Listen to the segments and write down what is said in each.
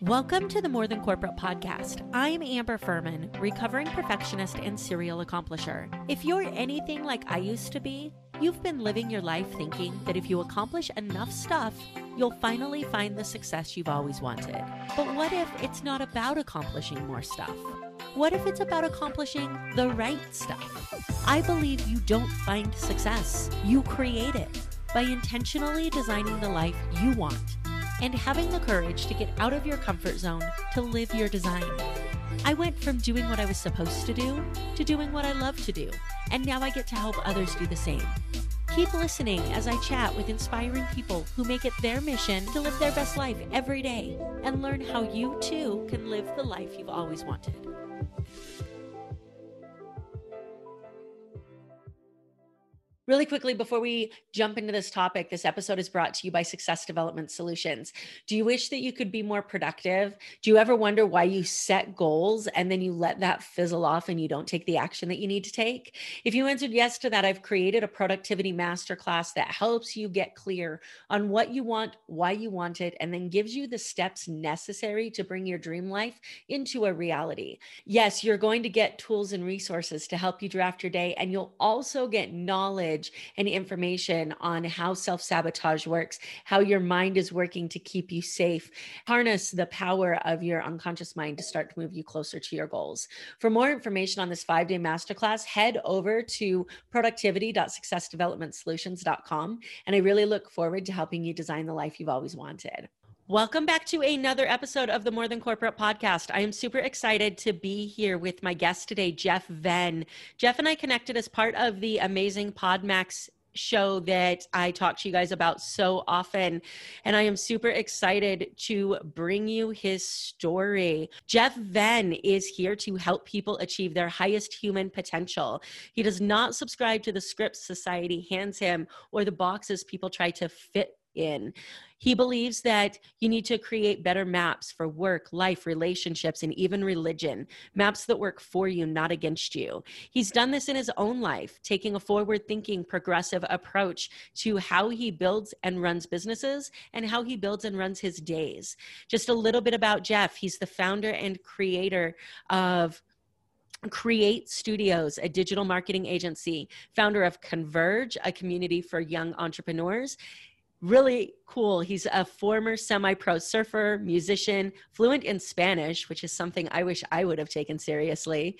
Welcome to the More Than Corporate podcast. I'm Amber Furman, recovering perfectionist and serial accomplisher. If you're anything like I used to be, you've been living your life thinking that if you accomplish enough stuff, you'll finally find the success you've always wanted. But what if it's not about accomplishing more stuff? What if it's about accomplishing the right stuff? I believe you don't find success, you create it by intentionally designing the life you want and having the courage to get out of your comfort zone to live your design. I went from doing what I was supposed to do to doing what I love to do, and now I get to help others do the same. Keep listening as I chat with inspiring people who make it their mission to live their best life every day and learn how you too can live the life you've always wanted. Really quickly, before we jump into this topic, this episode is brought to you by Success Development Solutions. Do you wish that you could be more productive? Do you ever wonder why you set goals and then you let that fizzle off and you don't take the action that you need to take? If you answered yes to that, I've created a productivity masterclass that helps you get clear on what you want, why you want it, and then gives you the steps necessary to bring your dream life into a reality. Yes, you're going to get tools and resources to help you draft your day, and you'll also get knowledge knowledge and information on how self sabotage works, how your mind is working to keep you safe. Harness the power of your unconscious mind to start to move you closer to your goals. For more information on this five day masterclass, head over to productivity.successdevelopmentsolutions.com. And I really look forward to helping you design the life you've always wanted. Welcome back to another episode of the More Than Corporate podcast. I am super excited to be here with my guest today, Jeff Venn. Jeff and I connected as part of the amazing PodMax show that I talk to you guys about so often. And I am super excited to bring you his story. Jeff Venn is here to help people achieve their highest human potential. He does not subscribe to the scripts society hands him or the boxes people try to fit in. He believes that you need to create better maps for work, life, relationships, and even religion, maps that work for you, not against you. He's done this in his own life, taking a forward thinking, progressive approach to how he builds and runs businesses and how he builds and runs his days. Just a little bit about Jeff. He's the founder and creator of Create Studios, a digital marketing agency, founder of Converge, a community for young entrepreneurs, really cool. He's a former semi pro surfer, musician, fluent in Spanish, which is something I wish I would have taken seriously.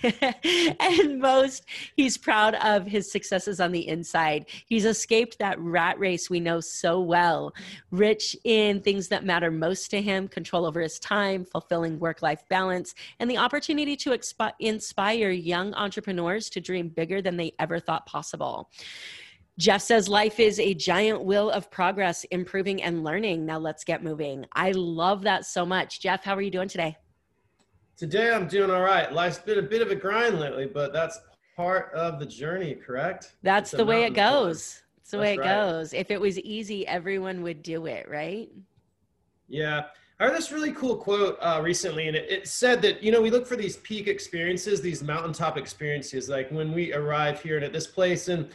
and most, he's proud of his successes on the inside. He's escaped that rat race we know so well, rich in things that matter most to him control over his time, fulfilling work life balance, and the opportunity to expi- inspire young entrepreneurs to dream bigger than they ever thought possible. Jeff says life is a giant wheel of progress, improving and learning. Now let's get moving. I love that so much. Jeff, how are you doing today? Today I'm doing all right. Life's been a bit of a grind lately, but that's part of the journey, correct? That's the way it goes. It's the way it right. goes. If it was easy, everyone would do it, right? Yeah. I heard this really cool quote uh, recently, and it, it said that, you know, we look for these peak experiences, these mountaintop experiences, like when we arrive here and at this place. And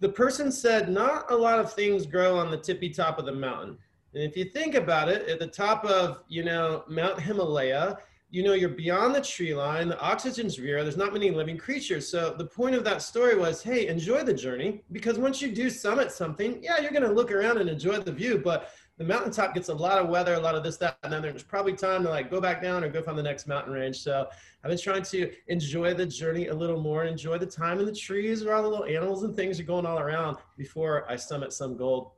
the person said not a lot of things grow on the tippy top of the mountain. And if you think about it, at the top of, you know, Mount Himalaya, you know, you're beyond the tree line, the oxygen's rare, there's not many living creatures. So the point of that story was, hey, enjoy the journey because once you do summit something, yeah, you're going to look around and enjoy the view, but the mountaintop gets a lot of weather, a lot of this, that, and then there's probably time to like go back down or go find the next mountain range. So I've been trying to enjoy the journey a little more, enjoy the time in the trees where all the little animals and things are going all around before I summit some gold.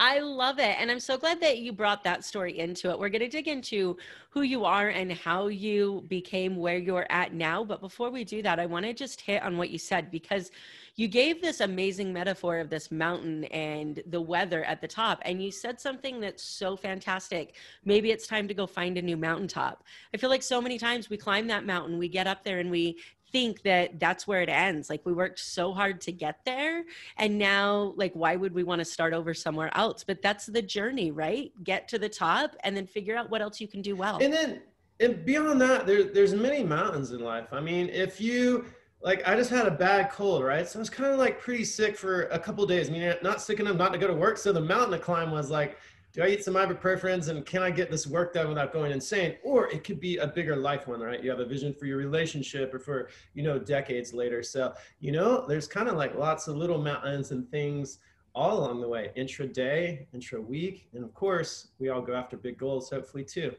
I love it. And I'm so glad that you brought that story into it. We're going to dig into who you are and how you became where you're at now. But before we do that, I want to just hit on what you said because you gave this amazing metaphor of this mountain and the weather at the top. And you said something that's so fantastic. Maybe it's time to go find a new mountaintop. I feel like so many times we climb that mountain, we get up there and we think that that's where it ends. Like we worked so hard to get there. And now, like, why would we want to start over somewhere else? But that's the journey, right? Get to the top and then figure out what else you can do well. And then, and beyond that, there, there's many mountains in life. I mean, if you, like, I just had a bad cold, right? So I was kind of like pretty sick for a couple days. I mean, not sick enough not to go to work. So the mountain to climb was like, do I eat some ibuprofens and can I get this work done without going insane? Or it could be a bigger life one, right? You have a vision for your relationship or for, you know, decades later. So, you know, there's kind of like lots of little mountains and things all along the way, intra-day, intra-week. And of course, we all go after big goals, hopefully too.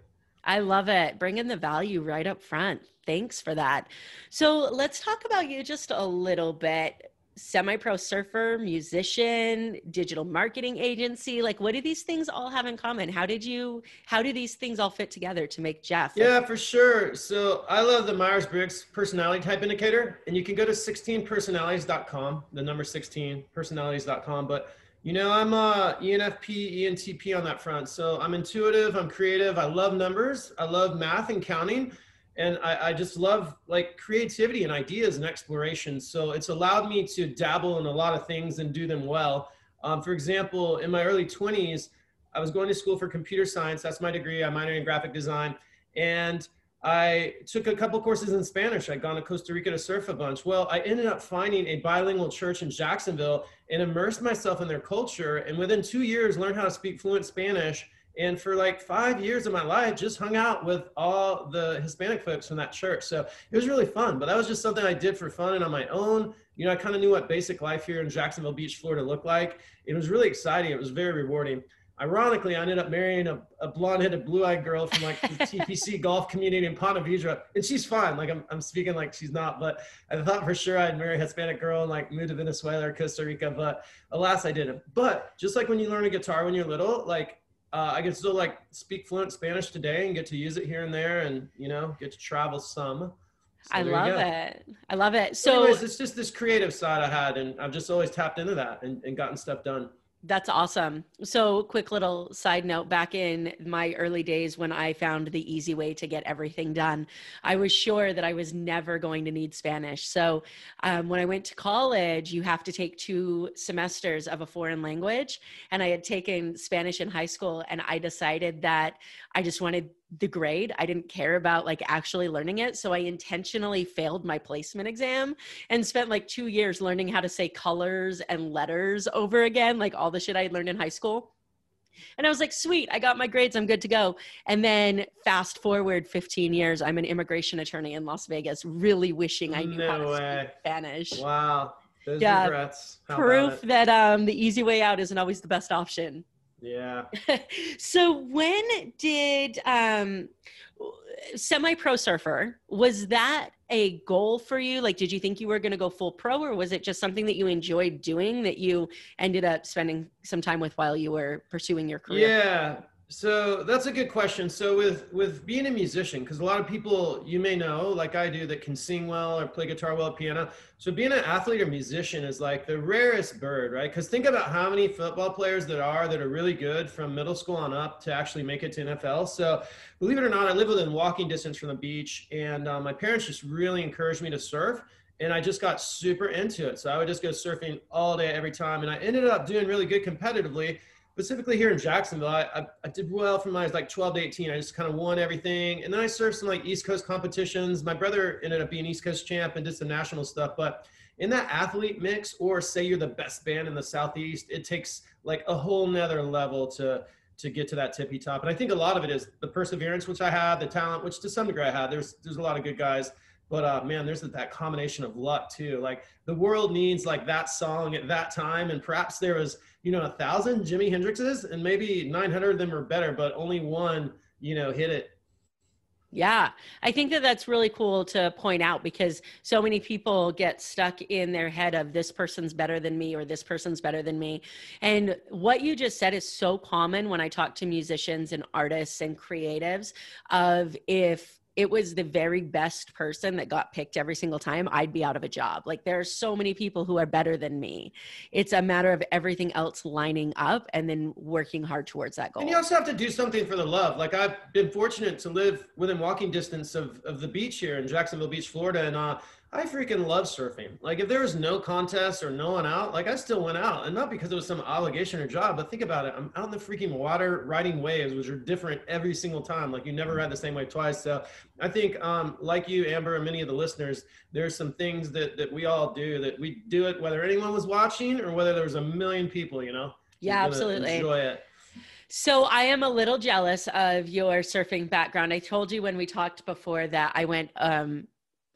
I love it. Bringing the value right up front. Thanks for that. So let's talk about you just a little bit semi-pro surfer, musician, digital marketing agency. Like what do these things all have in common? How did you how do these things all fit together to make Jeff? Yeah, for sure. So I love the Myers-Briggs personality type indicator and you can go to 16personalities.com, the number 16 personalities.com, but you know, I'm uh, ENFP, ENTP on that front. So I'm intuitive, I'm creative, I love numbers, I love math and counting and I, I, just love like creativity and ideas and exploration. So it's allowed me to dabble in a lot of things and do them well. Um, for example, in my early 20s, I was going to school for computer science. That's my degree. I minored in graphic design, and I took a couple courses in Spanish. I'd gone to Costa Rica to surf a bunch. Well, I ended up finding a bilingual church in Jacksonville and immersed myself in their culture. And within two years, learned how to speak fluent Spanish and for like five years of my life just hung out with all the hispanic folks from that church so it was really fun but that was just something i did for fun and on my own you know i kind of knew what basic life here in jacksonville beach florida looked like it was really exciting it was very rewarding ironically i ended up marrying a, a blonde-headed blue-eyed girl from like the tpc golf community in ponte vedra and she's fine like I'm, I'm speaking like she's not but i thought for sure i'd marry a hispanic girl and like move to venezuela or costa rica but alas i didn't but just like when you learn a guitar when you're little like uh, I can still like speak fluent Spanish today and get to use it here and there, and you know, get to travel some. So I love it. I love it. So, anyways, it's just this creative side I had, and I've just always tapped into that and, and gotten stuff done. That's awesome. So, quick little side note back in my early days when I found the easy way to get everything done, I was sure that I was never going to need Spanish. So, um, when I went to college, you have to take two semesters of a foreign language. And I had taken Spanish in high school, and I decided that I just wanted the grade. I didn't care about like actually learning it. So I intentionally failed my placement exam and spent like two years learning how to say colors and letters over again, like all the shit I had learned in high school. And I was like, sweet, I got my grades, I'm good to go. And then fast forward 15 years, I'm an immigration attorney in Las Vegas, really wishing I knew no how to way. speak Spanish. Wow. Those yeah, regrets. How proof that um, the easy way out isn't always the best option. Yeah. so when did um semi pro surfer was that a goal for you? Like did you think you were going to go full pro or was it just something that you enjoyed doing that you ended up spending some time with while you were pursuing your career? Yeah so that's a good question. So with with being a musician, because a lot of people you may know, like I do, that can sing well or play guitar well, piano. So being an athlete or musician is like the rarest bird, right? Because think about how many football players that are that are really good from middle school on up to actually make it to NFL. So believe it or not, I live within walking distance from the beach, and uh, my parents just really encouraged me to surf and I just got super into it. So I would just go surfing all day, every time, and I ended up doing really good competitively specifically here in Jacksonville, I, I, I, did well from when I was like 12 to 18. I just kind of won everything. And then I served some like East Coast competitions. My brother ended up being East Coast champ and did some national stuff. But in that athlete mix, or say you're the best band in the Southeast, it takes like a whole nother level to to get to that tippy top. And I think a lot of it is the perseverance, which I had, the talent, which to some degree I had. There's there's a lot of good guys. But uh, man, there's that combination of luck too. Like the world needs like that song at that time, and perhaps there was you know, a thousand Jimi Hendrixes and maybe 900 of them are better, but only one, you know, hit it. Yeah, I think that that's really cool to point out because so many people get stuck in their head of this person's better than me or this person's better than me. And what you just said is so common when I talk to musicians and artists and creatives of if it was the very best person that got picked every single time, I'd be out of a job. Like there are so many people who are better than me. It's a matter of everything else lining up and then working hard towards that goal. And you also have to do something for the love. Like I've been fortunate to live within walking distance of, of the beach here in Jacksonville Beach, Florida. And uh, I freaking love surfing. Like if there was no contest or no one out, like I still went out, and not because it was some obligation or job, but think about it. I'm out in the freaking water riding waves, which are different every single time. Like you never ride the same wave twice. So I think, um, like you, Amber, and many of the listeners, there's some things that that we all do that we do it whether anyone was watching or whether there was a million people. You know. Yeah, absolutely. Enjoy it. So I am a little jealous of your surfing background. I told you when we talked before that I went um,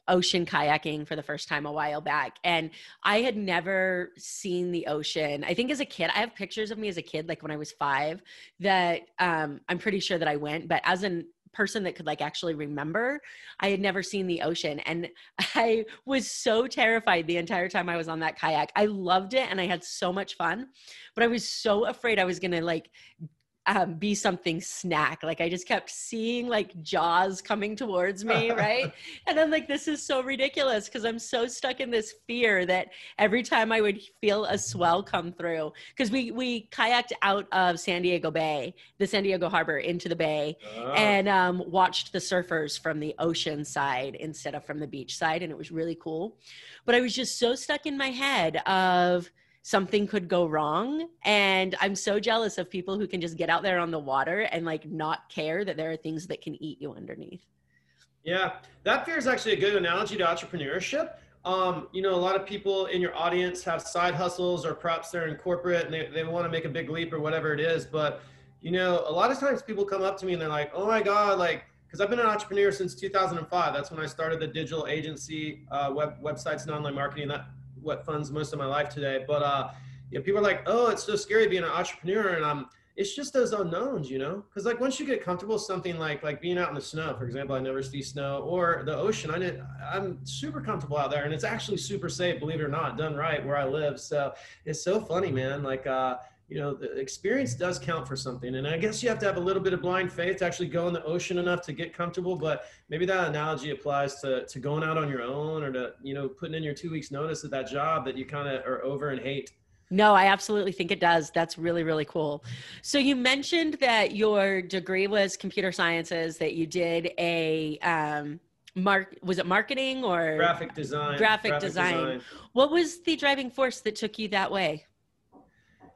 ocean kayaking for the first time a while back and i had never seen the ocean. I think as a kid i have pictures of me as a kid like when i was five that um, i'm pretty sure that i went but as an person that could like actually remember i had never seen the ocean and i was so terrified the entire time i was on that kayak. I loved it and i had so much fun but i was so afraid i was going to like um, be something snack. Like I just kept seeing like jaws coming towards me, right? and I'm like, this is so ridiculous because I'm so stuck in this fear that every time I would feel a swell come through, because we we kayaked out of San Diego Bay, the San Diego Harbor into the bay, oh. and um, watched the surfers from the ocean side instead of from the beach side, and it was really cool. But I was just so stuck in my head of something could go wrong and i'm so jealous of people who can just get out there on the water and like not care that there are things that can eat you underneath yeah that fear is actually a good analogy to entrepreneurship um, you know a lot of people in your audience have side hustles or perhaps they're in corporate and they, they want to make a big leap or whatever it is but you know a lot of times people come up to me and they're like oh my god like because I've been an entrepreneur since 2005. That's when I started the digital agency, uh, web websites and online marketing. That what funds most of my life today. But uh, you know, people are like, oh, it's so scary being an entrepreneur, and I'm. It's just those unknowns, you know, because like once you get comfortable with something like like being out in the snow, for example, I never see snow or the ocean. I did, I'm super comfortable out there, and it's actually super safe, believe it or not, done right where I live. So it's so funny, man. Like uh, you know the experience does count for something and i guess you have to have a little bit of blind faith to actually go in the ocean enough to get comfortable but maybe that analogy applies to, to going out on your own or to you know putting in your two weeks notice at that job that you kind of are over and hate no, I absolutely think it does. That's really, really cool. So you mentioned that your degree was computer sciences, that you did a um, mark was it marketing or graphic design graphic, graphic design. design. What was the driving force that took you that way?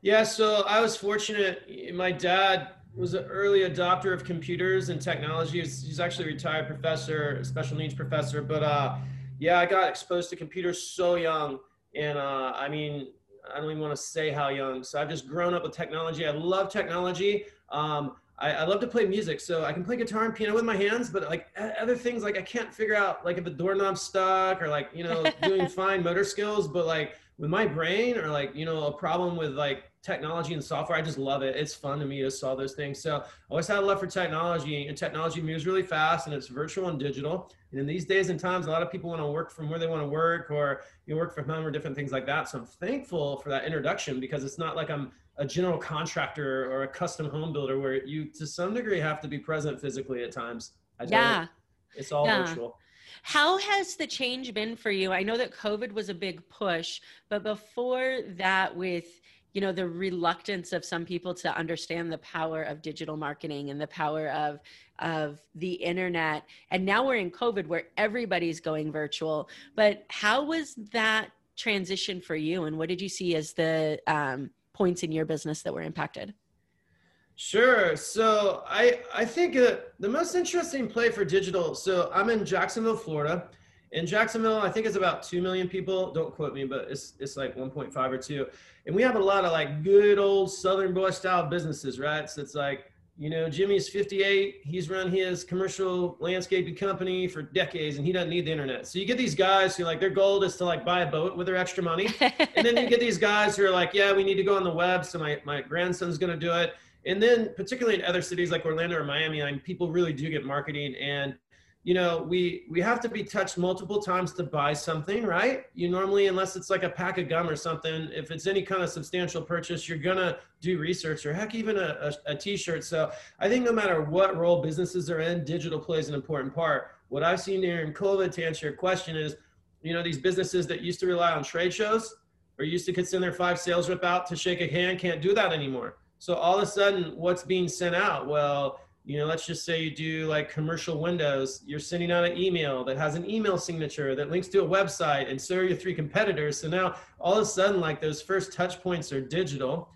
Yeah, so I was fortunate. My dad was an early adopter of computers and technology. He's, he's actually a retired professor, special needs professor. But uh, yeah, I got exposed to computers so young. And uh, I mean, I don't even want to say how young. So I've just grown up with technology. I love technology. Um, I, I, love to play music, so I can play guitar and piano with my hands, but like other things, like I can't figure out like if a doorknob's stuck or like, you know, doing fine motor skills, but like with my brain or like, you know, a problem with like technology and software. I just love it. It's fun to me to solve those things. So I always had a love for technology and technology moves really fast and it's virtual and digital. And in these days and times, a lot of people want to work from where they want to work or you know, work from home or different things like that. So I'm thankful for that introduction because it's not like I'm a general contractor or a custom home builder where you to some degree have to be present physically at times. I yeah. It's all yeah. virtual. How has the change been for you? I know that COVID was a big push, but before that, with you know the reluctance of some people to understand the power of digital marketing and the power of of the internet and now we're in covid where everybody's going virtual but how was that transition for you and what did you see as the um, points in your business that were impacted Sure. So I I think uh, the most interesting play for digital. So I'm in Jacksonville, Florida, in Jacksonville, I think it's about 2 million people. Don't quote me, but it's, it's like 1.5 or 2. And we have a lot of like good old Southern boy style businesses, right? So it's like, you know, Jimmy's 58. He's run his commercial landscaping company for decades and he doesn't need the internet. So you get these guys who like their goal is to like buy a boat with their extra money. and then you get these guys who are like, yeah, we need to go on the web. So my, my grandson's going to do it. And then particularly in other cities like Orlando or Miami, I mean, people really do get marketing and you know, we we have to be touched multiple times to buy something, right? You normally, unless it's like a pack of gum or something, if it's any kind of substantial purchase, you're gonna do research or heck, even a, a, a t-shirt. So I think no matter what role businesses are in, digital plays an important part. What I've seen during COVID, to answer your question, is you know these businesses that used to rely on trade shows or used to send their five sales rep out to shake a hand can't do that anymore. So all of a sudden, what's being sent out? Well you know, let's just say you do like commercial windows, you're sending out an email that has an email signature that links to a website, and so are your three competitors. So now all of a sudden, like those first touch points are digital.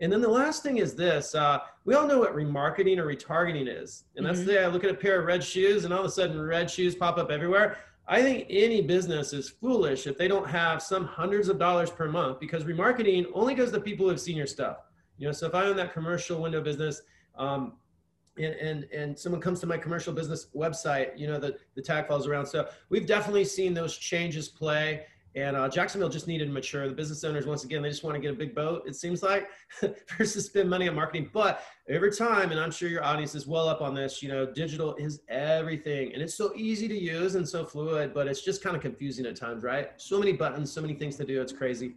And then the last thing is this uh, we all know what remarketing or retargeting is. And that's mm-hmm. the I look at a pair of red shoes, and all of a sudden, red shoes pop up everywhere. I think any business is foolish if they don't have some hundreds of dollars per month because remarketing only goes to people who have seen your stuff. You know, so if I own that commercial window business, um, and, and and someone comes to my commercial business website, you know, the, the tag falls around. So we've definitely seen those changes play. And uh, Jacksonville just needed to mature. The business owners, once again, they just want to get a big boat, it seems like, versus spend money on marketing. But every time, and I'm sure your audience is well up on this, you know, digital is everything. And it's so easy to use and so fluid, but it's just kind of confusing at times, right? So many buttons, so many things to do. It's crazy.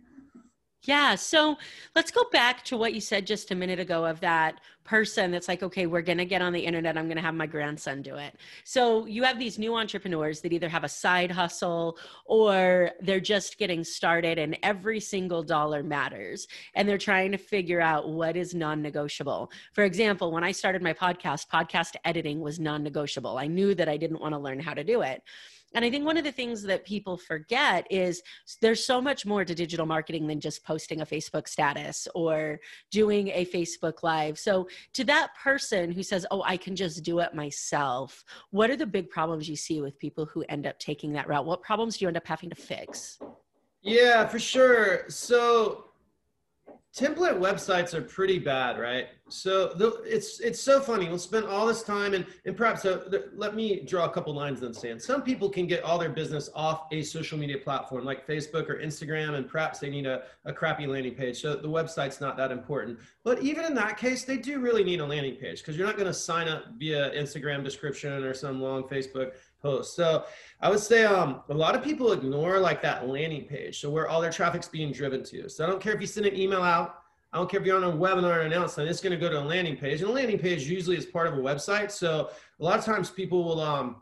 Yeah. So let's go back to what you said just a minute ago of that person that's like, okay, we're going to get on the internet. I'm going to have my grandson do it. So you have these new entrepreneurs that either have a side hustle or they're just getting started and every single dollar matters. And they're trying to figure out what is non negotiable. For example, when I started my podcast, podcast editing was non negotiable. I knew that I didn't want to learn how to do it. And I think one of the things that people forget is there's so much more to digital marketing than just posting a Facebook status or doing a Facebook Live. So, to that person who says, Oh, I can just do it myself, what are the big problems you see with people who end up taking that route? What problems do you end up having to fix? Yeah, for sure. So, template websites are pretty bad, right? So the, it's it's so funny. We'll spend all this time and and perhaps uh, the, let me draw a couple lines in the sand. Some people can get all their business off a social media platform like Facebook or Instagram, and perhaps they need a, a crappy landing page. So the website's not that important. But even in that case, they do really need a landing page because you're not going to sign up via Instagram description or some long Facebook post. So I would say um, a lot of people ignore like that landing page. So where all their traffic's being driven to. So I don't care if you send an email out. I don't care if you're on a webinar announcement, it's going to go to a landing page. And a landing page usually is part of a website. So a lot of times people will um,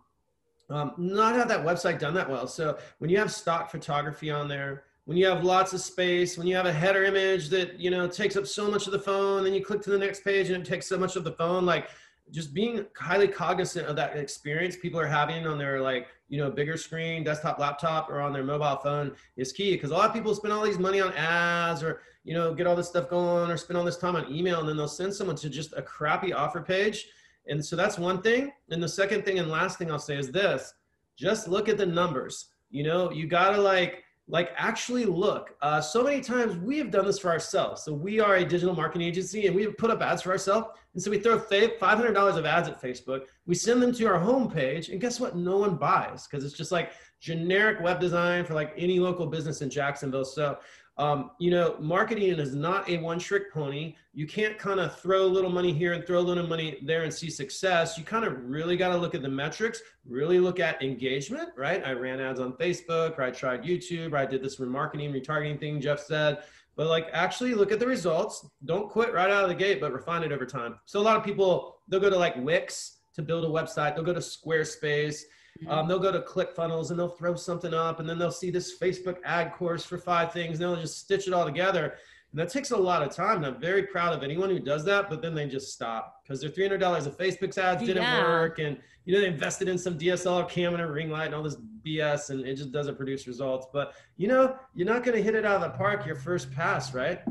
um, not have that website done that well. So when you have stock photography on there, when you have lots of space, when you have a header image that you know takes up so much of the phone, then you click to the next page and it takes so much of the phone, like just being highly cognizant of that experience people are having on their like you know bigger screen desktop laptop or on their mobile phone is key because a lot of people spend all these money on ads or you know get all this stuff going or spend all this time on email and then they'll send someone to just a crappy offer page. And so that's one thing. And the second thing and last thing i'll say is this just look at the numbers. You know you gotta like like actually look uh, so many times we have done this for ourselves. So we are a digital marketing agency and we put up ads for ourselves. And so we throw $500 of ads at facebook. We send them to our homepage. And guess what? No one buys because it's just like generic web design for like any local business in jacksonville. So um, you know, marketing is not a one trick pony. You can't kind of throw a little money here and throw a little money there and see success. You kind of really got to look at the metrics, really look at engagement, right? I ran ads on Facebook, or I tried YouTube, or I did this remarketing, retargeting thing Jeff said. But like actually look at the results. Don't quit right out of the gate, but refine it over time. So a lot of people, they'll go to like Wix to build a website, they'll go to Squarespace. Um, they'll go to ClickFunnels and they'll throw something up, and then they'll see this Facebook ad course for five things, and they'll just stitch it all together. And that takes a lot of time. And I'm very proud of anyone who does that, but then they just stop because their $300 of Facebook ads didn't yeah. work. And, you know, they invested in some DSLR cam and a ring light and all this BS, and it just doesn't produce results. But, you know, you're not going to hit it out of the park your first pass, right?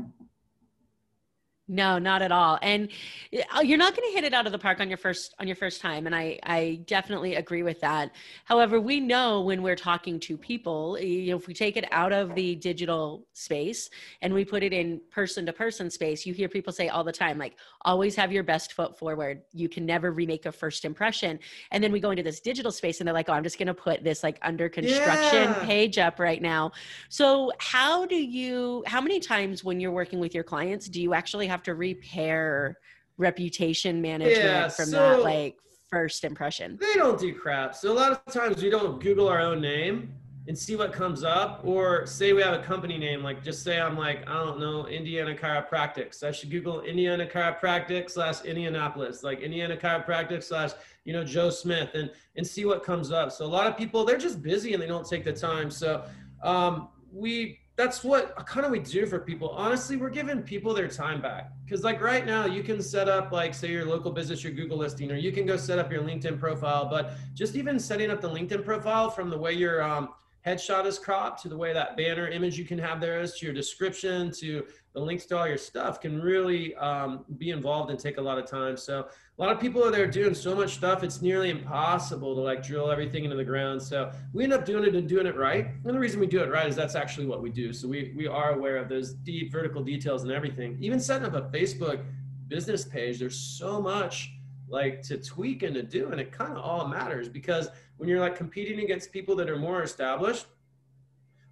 No, not at all. And uh, you're not going to hit it out of the park on your first on your first time and I I definitely agree with that. However, we know when we're talking to people, you know, if we take it out of the digital space and we put it in person to person space, you hear people say all the time like always have your best foot forward. You can never remake a first impression. And then we go into this digital space and they're like, "Oh, I'm just going to put this like under construction yeah. page up right now." So, how do you how many times when you're working with your clients do you actually have have to repair reputation management yeah, from so that like first impression? They don't do crap. So a lot of times we don't Google our own name and see what comes up or say we have a company name like just say i'm like i don't know indiana chiropractic i should google indiana chiropractic slash indianapolis like indiana chiropractic slash you know joe smith and and see what comes up so a lot of people they're just busy and they don't take the time so um, we that's what kind of we do for people. Honestly, we're giving people their time back. Because like right now, you can set up like say your local business, your Google listing, or you can go set up your LinkedIn profile. But just even setting up the LinkedIn profile from the way you're um, headshot is cropped to the way that banner image you can have there is to your description to the links to all your stuff can really um, be involved and take a lot of time. So a lot of people are there doing so much stuff it's nearly impossible to like drill everything into the ground. So we end up doing it and doing it right and the reason we do it right is that's actually what we do. So we, we are aware of those deep vertical details and everything. Even setting up a facebook business page there's so much like to tweak and to do and it kind of all matters because when you're like competing against people that are more established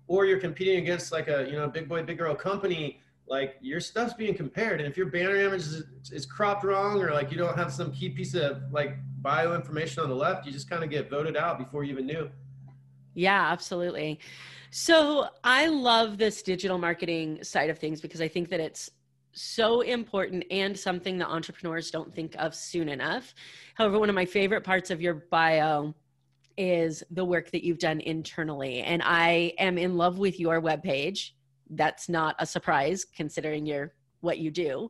or you're competing against like a you know big boy big girl company like your stuff's being compared. And if your banner image is, is cropped wrong or like you don't have some key piece of like bio information on the left you just kind of get voted out before you even knew. Yeah absolutely. So i love this digital marketing side of things because i think that it's so important and something that entrepreneurs don't think of soon enough. However one of my favorite parts of your bio is the work that you've done internally. And I am in love with your webpage. That's not a surprise considering you're what you do.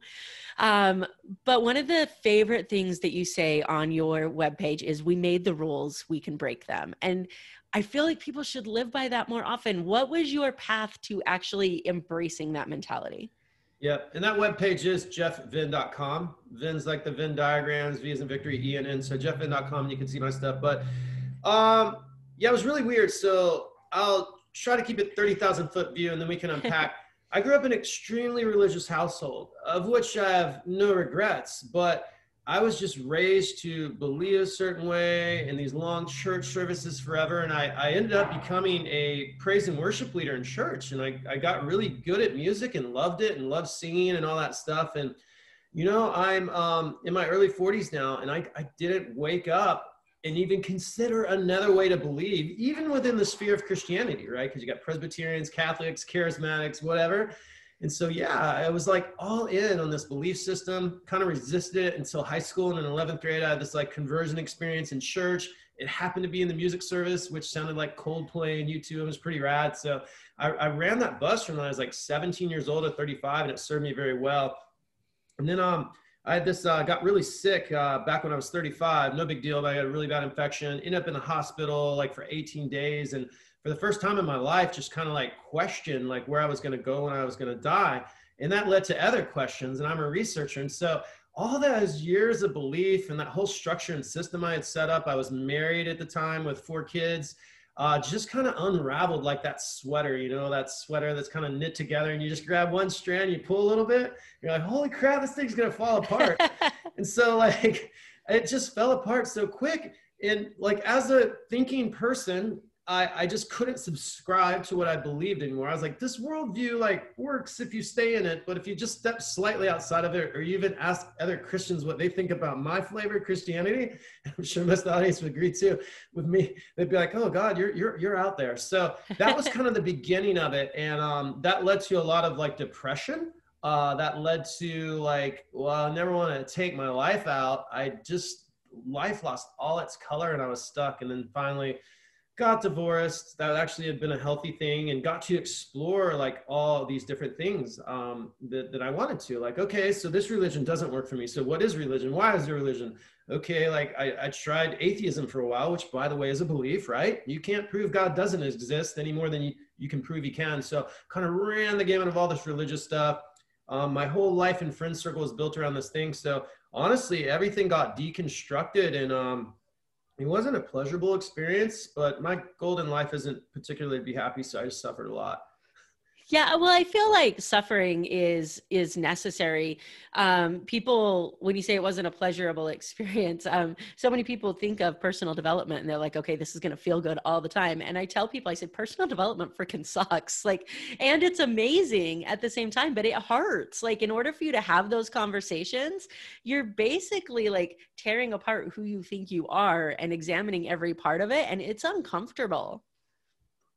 Um, but one of the favorite things that you say on your webpage is we made the rules, we can break them. And I feel like people should live by that more often. What was your path to actually embracing that mentality? Yeah, and that webpage is jeffvenn.com. Venn's like the Venn diagrams, V is in victory, E and N. So jeffvenn.com, you can see my stuff. But um, yeah, it was really weird. So I'll try to keep it 30,000 foot view and then we can unpack. I grew up in an extremely religious household, of which I have no regrets, but I was just raised to believe a certain way in these long church services forever. And I, I ended up becoming a praise and worship leader in church. And I, I got really good at music and loved it and loved singing and all that stuff. And, you know, I'm um, in my early 40s now and I, I didn't wake up and even consider another way to believe, even within the sphere of Christianity, right? Because you got Presbyterians, Catholics, Charismatics, whatever. And so, yeah, I was like all in on this belief system, kind of resisted it until high school. And in 11th grade, I had this like conversion experience in church. It happened to be in the music service, which sounded like Coldplay and U2. It was pretty rad. So I, I ran that bus from when I was like 17 years old to 35, and it served me very well. And then um, I had this, uh, got really sick uh, back when I was 35. No big deal. But I had a really bad infection. Ended up in the hospital like for 18 days, and for the first time in my life, just kind of like questioned like where I was going to go when I was going to die, and that led to other questions. And I'm a researcher, and so all those years of belief and that whole structure and system I had set up. I was married at the time with four kids uh, just kind of unraveled like that sweater, you know, that sweater that's kind of knit together and you just grab one strand, you pull a little bit, you're like, holy crap, this thing's gonna fall apart. and so like it just fell apart so quick. And like as a thinking person, I, I just couldn't subscribe to what I believed anymore. I was like, this worldview like works if you stay in it, but if you just step slightly outside of it, or you even ask other Christians what they think about my flavor of Christianity, I'm sure most of the audience would agree too with me. They'd be like, oh God, you're you're you're out there. So that was kind of the beginning of it, and um, that led to a lot of like depression. Uh, that led to like, well, I never want to take my life out. I just life lost all its color, and I was stuck. And then finally got divorced. That actually had been a healthy thing and got to explore like all these different things um, that, that i wanted to like okay so this religion doesn't work for me. So what is religion? Why is there religion? Okay like I, I tried atheism for a while which by the way is a belief right? You can't prove god doesn't exist any more than you, you can prove he can. So kind of ran the gamut of all this religious stuff. Um, my whole life and friend circle is built around this thing. So honestly everything got deconstructed and um, it wasn't a pleasurable experience, but my goal in life isn't particularly to be happy, so I just suffered a lot. Yeah, well, I feel like suffering is is necessary. Um, people, when you say it wasn't a pleasurable experience, um, so many people think of personal development and they're like, okay, this is going to feel good all the time. And I tell people, I said, personal development freaking sucks. Like, and it's amazing at the same time, but it hurts. Like, in order for you to have those conversations, you're basically like tearing apart who you think you are and examining every part of it, and it's uncomfortable.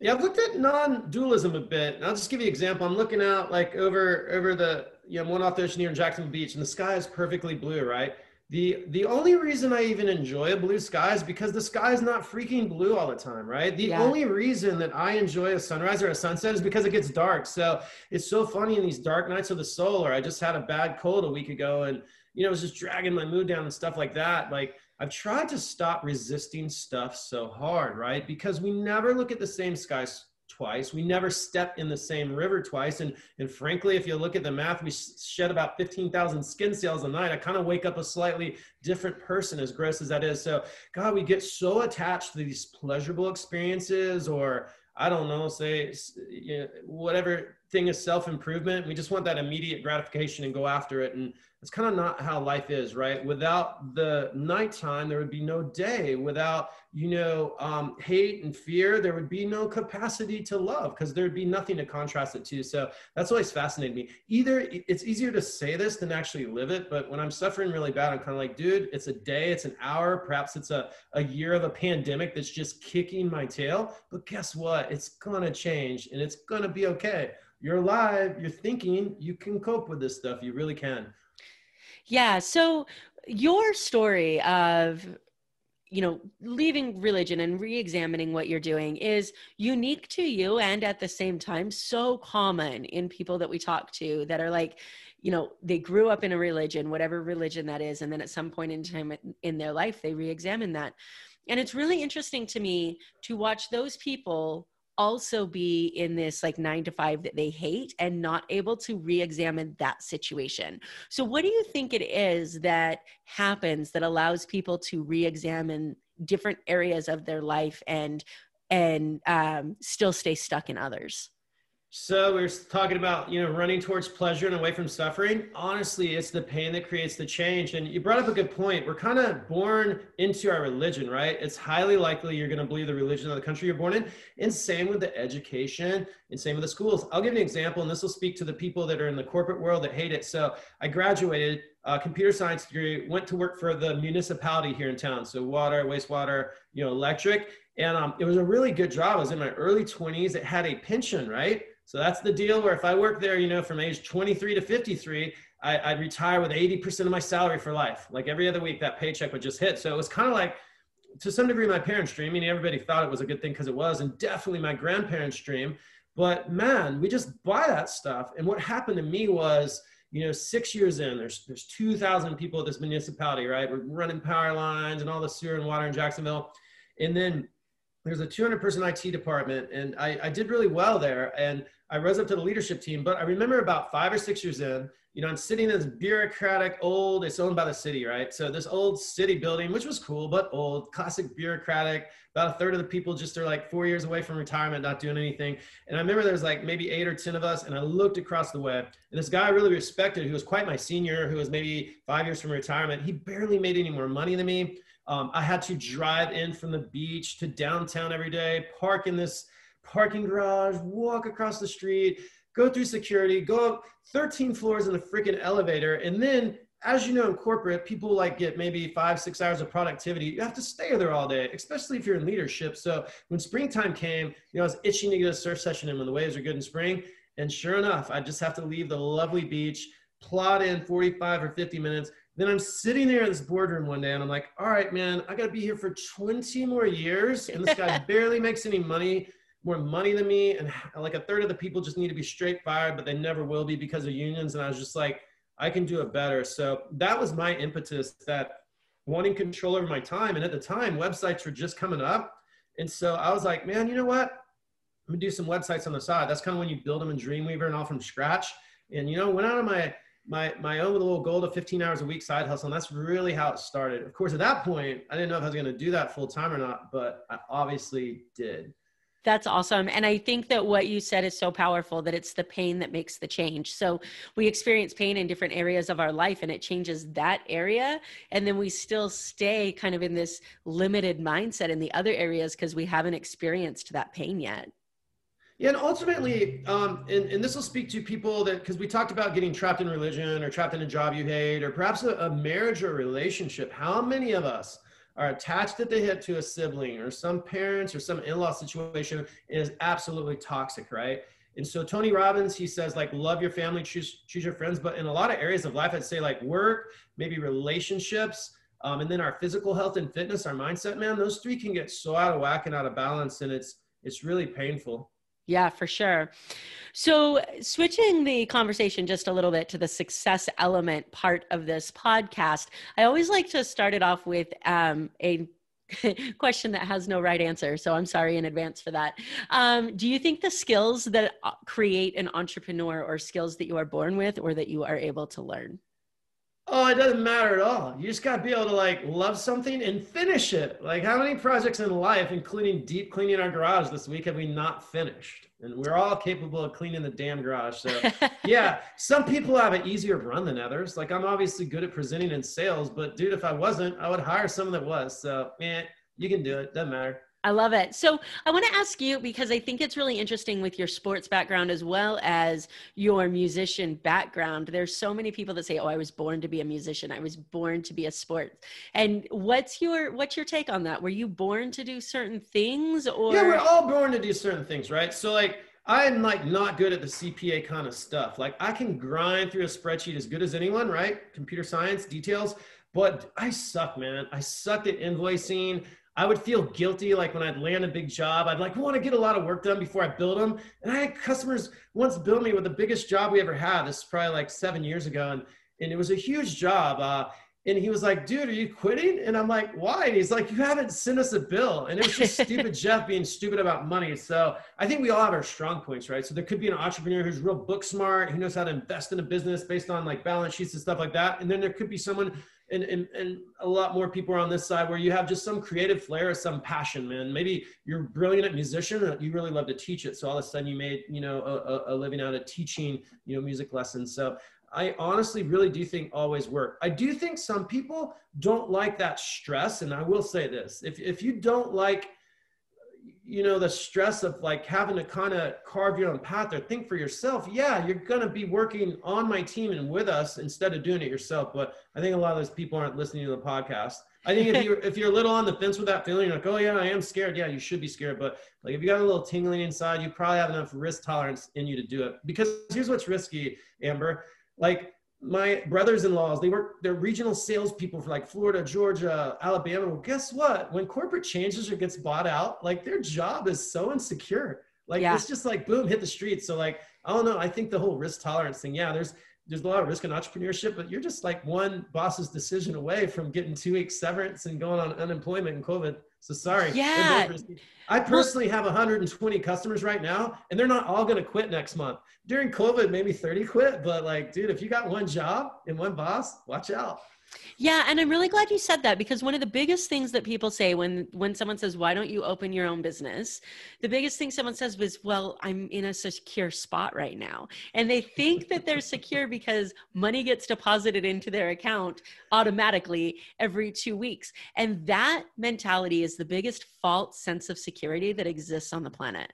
Yeah, I've looked at non-dualism a bit. And I'll just give you an example. I'm looking out like over over the you know one off the ocean here in Jacksonville Beach, and the sky is perfectly blue, right? The the only reason I even enjoy a blue sky is because the sky is not freaking blue all the time, right? The yeah. only reason that I enjoy a sunrise or a sunset is because it gets dark. So it's so funny in these dark nights of the soul. Or I just had a bad cold a week ago, and you know, it was just dragging my mood down and stuff like that. Like I've tried to stop resisting stuff so hard, right? Because we never look at the same skies twice. We never step in the same river twice. And, and frankly, if you look at the math, we shed about 15,000 skin cells a night. I kind of wake up a slightly different person, as gross as that is. So, God, we get so attached to these pleasurable experiences or I don't know, say you know, whatever thing is self improvement. We just want that immediate gratification and go after it. And it's kind of not how life is, right? Without the nighttime, there would be no day. Without, you know, um, hate and fear, there would be no capacity to love because there'd be nothing to contrast it to. So that's always fascinated me. Either it's easier to say this than actually live it. But when I'm suffering really bad, I'm kind of like, dude, it's a day, it's an hour, perhaps it's a, a year of a pandemic that's just kicking my tail. But guess what? It's going to change and it's going to be okay. You're alive, you're thinking, you can cope with this stuff. You really can. Yeah. So your story of you know leaving religion and re-examining what you're doing is unique to you and at the same time so common in people that we talk to that are like you know they grew up in a religion whatever religion that is and then at some point in mm-hmm. time in their life they re-examine that and it's really interesting to me to watch those people also be in this like nine to five that they hate and not able to re-examine that situation. So what do you think it is that happens that allows people to re-examine different areas of their life and and um, still stay stuck in others so we are talking about, you know, running towards pleasure and away from suffering. Honestly, it's the pain that creates the change. And you brought up a good point. We're kind of born into our religion, right? It's highly likely you're going to believe the religion of the country you're born in. And same with the education and same with the schools. I'll give you an example, and this will speak to the people that are in the corporate world that hate it. So I graduated uh, computer science degree, went to work for the municipality here in town. So water, wastewater, you know, electric. And um, it was a really good job. I was in my early 20s. It had a pension, right? So that's the deal where if I work there, you know, from age 23 to 53, I, would retire with 80% of my salary for life. Like every other week, that paycheck would just hit. So it was kind of like, to some degree, my parents' dream. I mean, everybody thought it was a good thing because it was, and definitely my grandparents' dream. But man, we just buy that stuff. And what happened to me was, you know, six years in, there's there's 2,000 people at this municipality, right? We're running power lines and all the sewer and water in Jacksonville. And then there's a 200 person IT department, and I, I did really well there. And I rose up to the leadership team, but I remember about five or six years in, you know, I'm sitting in this bureaucratic old, it's owned by the city, right? So this old city building, which was cool, but old, classic bureaucratic. About a third of the people just are like four years away from retirement, not doing anything. And I remember there was like maybe eight or 10 of us, and I looked across the way, and this guy I really respected, who was quite my senior, who was maybe five years from retirement, he barely made any more money than me. Um, I had to drive in from the beach to downtown every day, park in this parking garage, walk across the street, go through security, go up 13 floors in a freaking elevator. And then, as you know, in corporate, people like get maybe five, six hours of productivity. You have to stay there all day, especially if you're in leadership. So when springtime came, you know, I was itching to get a surf session in when the waves are good in spring. And sure enough, I just have to leave the lovely beach, plot in 45 or 50 minutes. Then I'm sitting there in this boardroom one day and I'm like, all right, man, I got to be here for 20 more years. And this guy barely makes any money more money than me and like a third of the people just need to be straight fired but they never will be because of unions and i was just like i can do it better. So that was my impetus that wanting control over my time and at the time websites were just coming up and so i was like man you know what? I'm gonna do some websites on the side. That's kind of when you build them in dreamweaver and all from scratch and you know went out of my my my own little goal of 15 hours a week side hustle and that's really how it started. Of course at that point i didn't know if i was going to do that full time or not but i obviously did that's awesome. And I think that what you said is so powerful that it's the pain that makes the change. So we experience pain in different areas of our life and it changes that area. And then we still stay kind of in this limited mindset in the other areas because we haven't experienced that pain yet. Yeah, and ultimately, um, and, and this will speak to people that, because we talked about getting trapped in religion or trapped in a job you hate, or perhaps a, a marriage or relationship. How many of us are attached at the hip to a sibling or some parents or some in-law situation is absolutely toxic, right? And so Tony Robbins, he says like love your family, choose choose your friends. But in a lot of areas of life, I'd say like work, maybe relationships, um, and then our physical health and fitness, our mindset, man, those three can get so out of whack and out of balance, and it's it's really painful. Yeah, for sure. So, switching the conversation just a little bit to the success element part of this podcast, I always like to start it off with um, a question that has no right answer. So, I'm sorry in advance for that. Um, do you think the skills that uh, create an entrepreneur or skills that you are born with or that you are able to learn? Oh, it doesn't matter at all. You just got to be able to like love something and finish it. Like, how many projects in life, including deep cleaning our garage this week, have we not finished? And we're all capable of cleaning the damn garage. So, yeah, some people have an easier run than others. Like, I'm obviously good at presenting in sales, but dude, if I wasn't, I would hire someone that was. So, man, you can do it. Doesn't matter. I love it. So I want to ask you because I think it's really interesting with your sports background as well as your musician background. There's so many people that say, "Oh, I was born to be a musician. I was born to be a sport." And what's your what's your take on that? Were you born to do certain things or Yeah, we're all born to do certain things, right? So like I'm like not good at the CPA kind of stuff. Like I can grind through a spreadsheet as good as anyone, right? Computer science details, but I suck, man. I sucked at invoicing. I would feel guilty like when I'd land a big job. I'd like want to get a lot of work done before I build them. And I had customers once build me with the biggest job we ever had. This is probably like seven years ago, and and it was a huge job. Uh, and he was like, "Dude, are you quitting?" And I'm like, "Why?" And he's like, "You haven't sent us a bill." And it was just stupid Jeff being stupid about money. So I think we all have our strong points, right? So there could be an entrepreneur who's real book smart, who knows how to invest in a business based on like balance sheets and stuff like that. And then there could be someone and, and, and a lot more people are on this side where you have just some creative flair or some passion, man. Maybe you're brilliant at musician, and you really love to teach it. So all of a sudden you made, you know, a, a living out of teaching, you know, music lessons. So I honestly really do think always work. I do think some people don't like that stress. And I will say this, if, if you don't like you know the stress of like having to kind of carve your own path or think for yourself yeah you're going to be working on my team and with us instead of doing it yourself. But i think a lot of those people aren't listening to the podcast. I think if you're if you're a little on the fence with that feeling like oh yeah i am scared. Yeah you should be scared. But like if you got a little tingling inside you probably have enough risk tolerance in you to do it. Because here's what's risky amber. Like my brothers-in-laws they work they're regional salespeople for like florida georgia alabama. Well guess what? When corporate changes or gets bought out like their job is so insecure. Like yeah. it's just like boom hit the streets. So like i don't know. I think the whole risk tolerance thing yeah there's there's a lot of risk in entrepreneurship but you're just like one boss's decision away from getting two weeks severance and going on unemployment and covid so sorry yeah I personally have 120 customers right now, and they're not all going to quit next month. During COVID, maybe 30 quit, but like, dude, if you got one job and one boss, watch out. Yeah, and I'm really glad you said that because one of the biggest things that people say when when someone says, "Why don't you open your own business?" The biggest thing someone says was, "Well, I'm in a secure spot right now." And they think that they're secure because money gets deposited into their account automatically every 2 weeks. And that mentality is the biggest false sense of security that exists on the planet.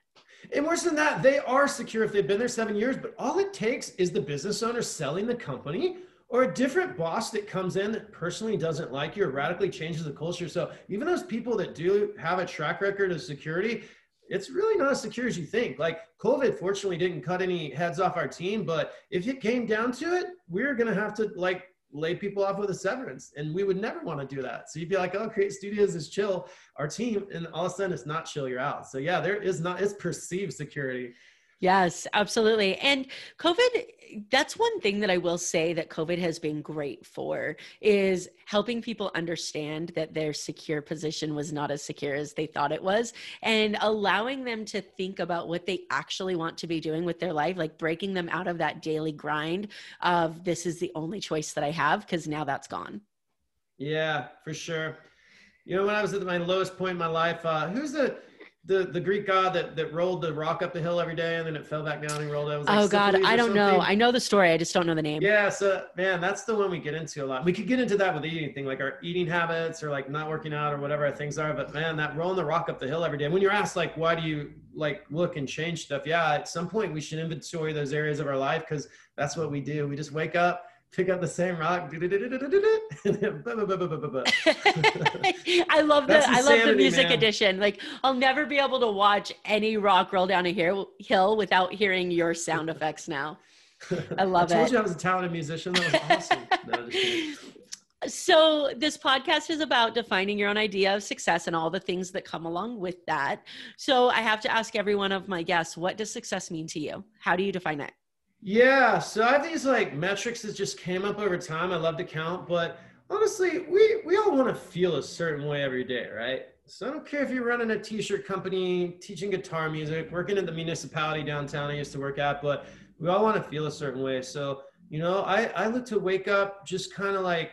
And worse than that, they are secure if they've been there seven years, but all it takes is the business owner selling the company or a different boss that comes in that personally doesn't like you or radically changes the culture. So even those people that do have a track record of security, it's really not as secure as you think. Like COVID, fortunately, didn't cut any heads off our team, but if it came down to it, we are gonna have to like lay people off with a severance, and we would never want to do that. So you'd be like, "Oh, Create Studios is chill, our team," and all of a sudden it's not chill. You're out. So yeah, there is not. It's perceived security. Yes, absolutely. And COVID, that's one thing that I will say that COVID has been great for is helping people understand that their secure position was not as secure as they thought it was and allowing them to think about what they actually want to be doing with their life, like breaking them out of that daily grind of this is the only choice that I have because now that's gone. Yeah, for sure. You know, when I was at my lowest point in my life, uh, who's the the the Greek god that that rolled the rock up the hill every day and then it fell back down and rolled out. Oh, like oh God, I don't know. I know the story. I just don't know the name. Yeah, so man, that's the one we get into a lot. We could get into that with eating thing, like our eating habits or like not working out or whatever our things are. But man, that rolling the rock up the hill every day. And when you're asked like, why do you like look and change stuff? Yeah, at some point we should inventory those areas of our life because that's what we do. We just wake up pick up the same rock. I love the I love the music man. edition. Like I'll never be able to watch any rock roll down a hill without hearing your sound effects now. I love it. I told it. you I was a talented musician. That was awesome. No, So, this podcast is about defining your own idea of success and all the things that come along with that. So, I have to ask every one of my guests, what does success mean to you? How do you define it? Yeah, so I have these like metrics that just came up over time. I love to count, but honestly, we we all want to feel a certain way every day, right? So I don't care if you're running a t-shirt company, teaching guitar music, working at the municipality downtown I used to work at, but we all want to feel a certain way. So, you know, I, I look to wake up just kind of like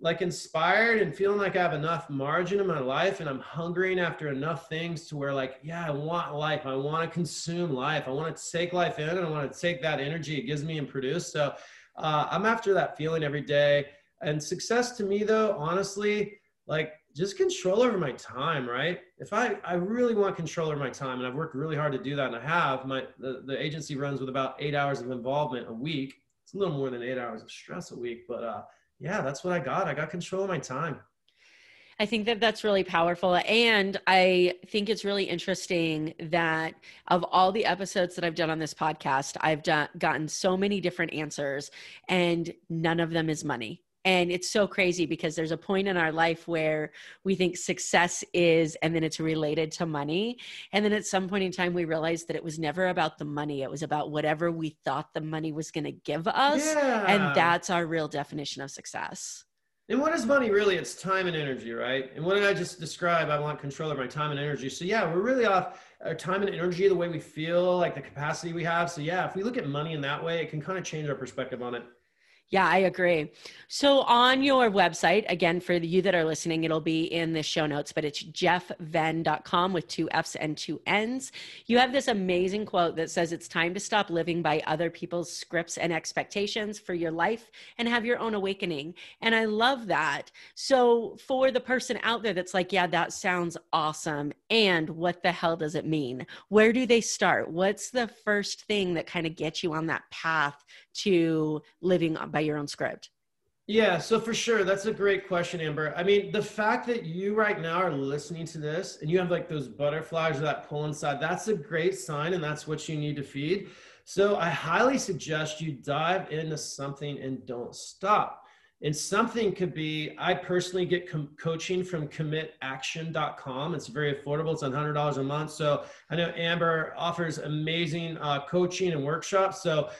like inspired and feeling like I have enough margin in my life and I'm hungering after enough things to where like, yeah, I want life. I want to consume life. I want to take life in and I want to take that energy it gives me and produce. So uh, I'm after that feeling every day. And success to me though, honestly, like just control over my time, right? If I, I really want control over my time and I've worked really hard to do that and I have, my the, the agency runs with about eight hours of involvement a week. It's a little more than eight hours of stress a week, but uh, yeah, that's what I got. I got control of my time. I think that that's really powerful. And I think it's really interesting that of all the episodes that I've done on this podcast, I've done, gotten so many different answers, and none of them is money. And it's so crazy because there's a point in our life where we think success is, and then it's related to money. And then at some point in time, we realize that it was never about the money. It was about whatever we thought the money was going to give us. Yeah. And that's our real definition of success. And what is money really? It's time and energy, right? And what did I just describe? I want control of my time and energy. So yeah, we're really off our time and energy, the way we feel, like the capacity we have. So yeah, if we look at money in that way, it can kind of change our perspective on it. Yeah, I agree. So on your website, again, for you that are listening, it'll be in the show notes, but it's jeffvenn.com with two F's and two N's. You have this amazing quote that says it's time to stop living by other people's scripts and expectations for your life and have your own awakening. And I love that. So for the person out there that's like, yeah, that sounds awesome. And what the hell does it mean? Where do they start? What's the first thing that kind of gets you on that path to living by your own script? Yeah, so for sure, that's a great question, Amber. I mean, the fact that you right now are listening to this and you have like those butterflies or that pull inside, that's a great sign, and that's what you need to feed. So I highly suggest you dive into something and don't stop. And something could be, I personally get com- coaching from commitaction.com. It's very affordable. It's $100 a month. So I know Amber offers amazing uh, coaching and workshops. So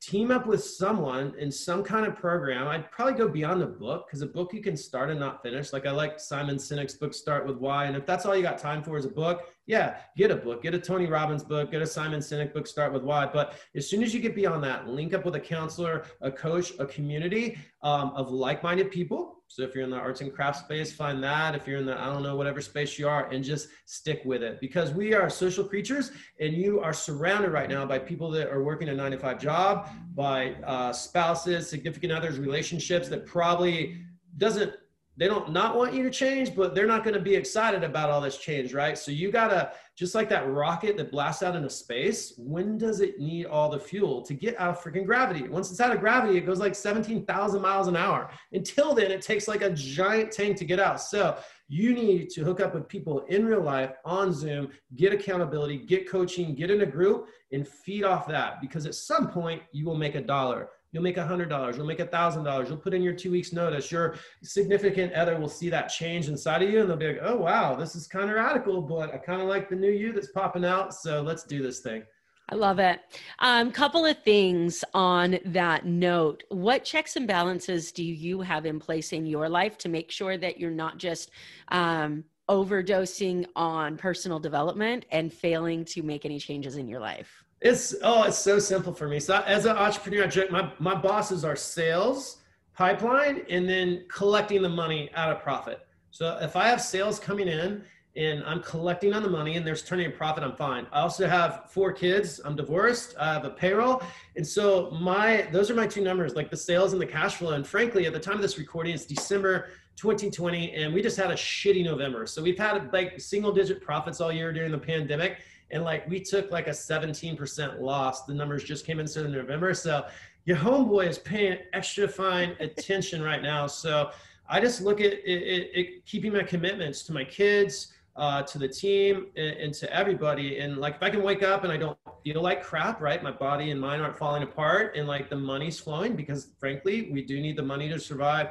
team up with someone in some kind of program. I'd probably go beyond the book because a book you can start and not finish. Like I like Simon Sinek's book, Start with Why. And if that's all you got time for is a book, yeah, get a book, get a Tony Robbins book, get a Simon Sinek book, Start with Why. But as soon as you get beyond that, link up with a counselor, a coach, a community um, of like minded people so if you're in the arts and crafts space, find that. If you're in the, I don't know, whatever space you are, and just stick with it because we are social creatures and you are surrounded right now by people that are working a nine to five job, by uh, spouses, significant others, relationships that probably doesn't they don't not want you to change, but they're not going to be excited about all this change, right? So you got to, just like that rocket that blasts out into space, when does it need all the fuel to get out of freaking gravity? Once it's out of gravity, it goes like 17,000 miles an hour. Until then, it takes like a giant tank to get out. So you need to hook up with people in real life on Zoom, get accountability, get coaching, get in a group, and feed off that because at some point you will make a dollar You'll make a hundred dollars. You'll make a thousand dollars. You'll put in your two weeks notice. Your significant other will see that change inside of you, and they'll be like, "Oh wow, this is kind of radical, but I kind of like the new you that's popping out. So let's do this thing." I love it. Um, couple of things on that note. What checks and balances do you have in place in your life to make sure that you're not just um, overdosing on personal development and failing to make any changes in your life? It's oh, it's so simple for me. So as an entrepreneur, I joke, my my bosses are sales, pipeline, and then collecting the money out of profit. So if I have sales coming in and I'm collecting on the money and there's turning a profit, I'm fine. I also have four kids. I'm divorced. I have a payroll, and so my those are my two numbers, like the sales and the cash flow. And frankly, at the time of this recording, it's December 2020, and we just had a shitty November. So we've had like single digit profits all year during the pandemic and like we took like a 17% loss. The numbers just came in in November. So your homeboy is paying extra fine attention right now. So I just look at it, it, it keeping my commitments to my kids, uh, to the team, and, and, to everybody. And like if I can wake up and I don't feel like crap, right? My body and mind aren't falling apart, and like the money's flowing because frankly, we do need the money to survive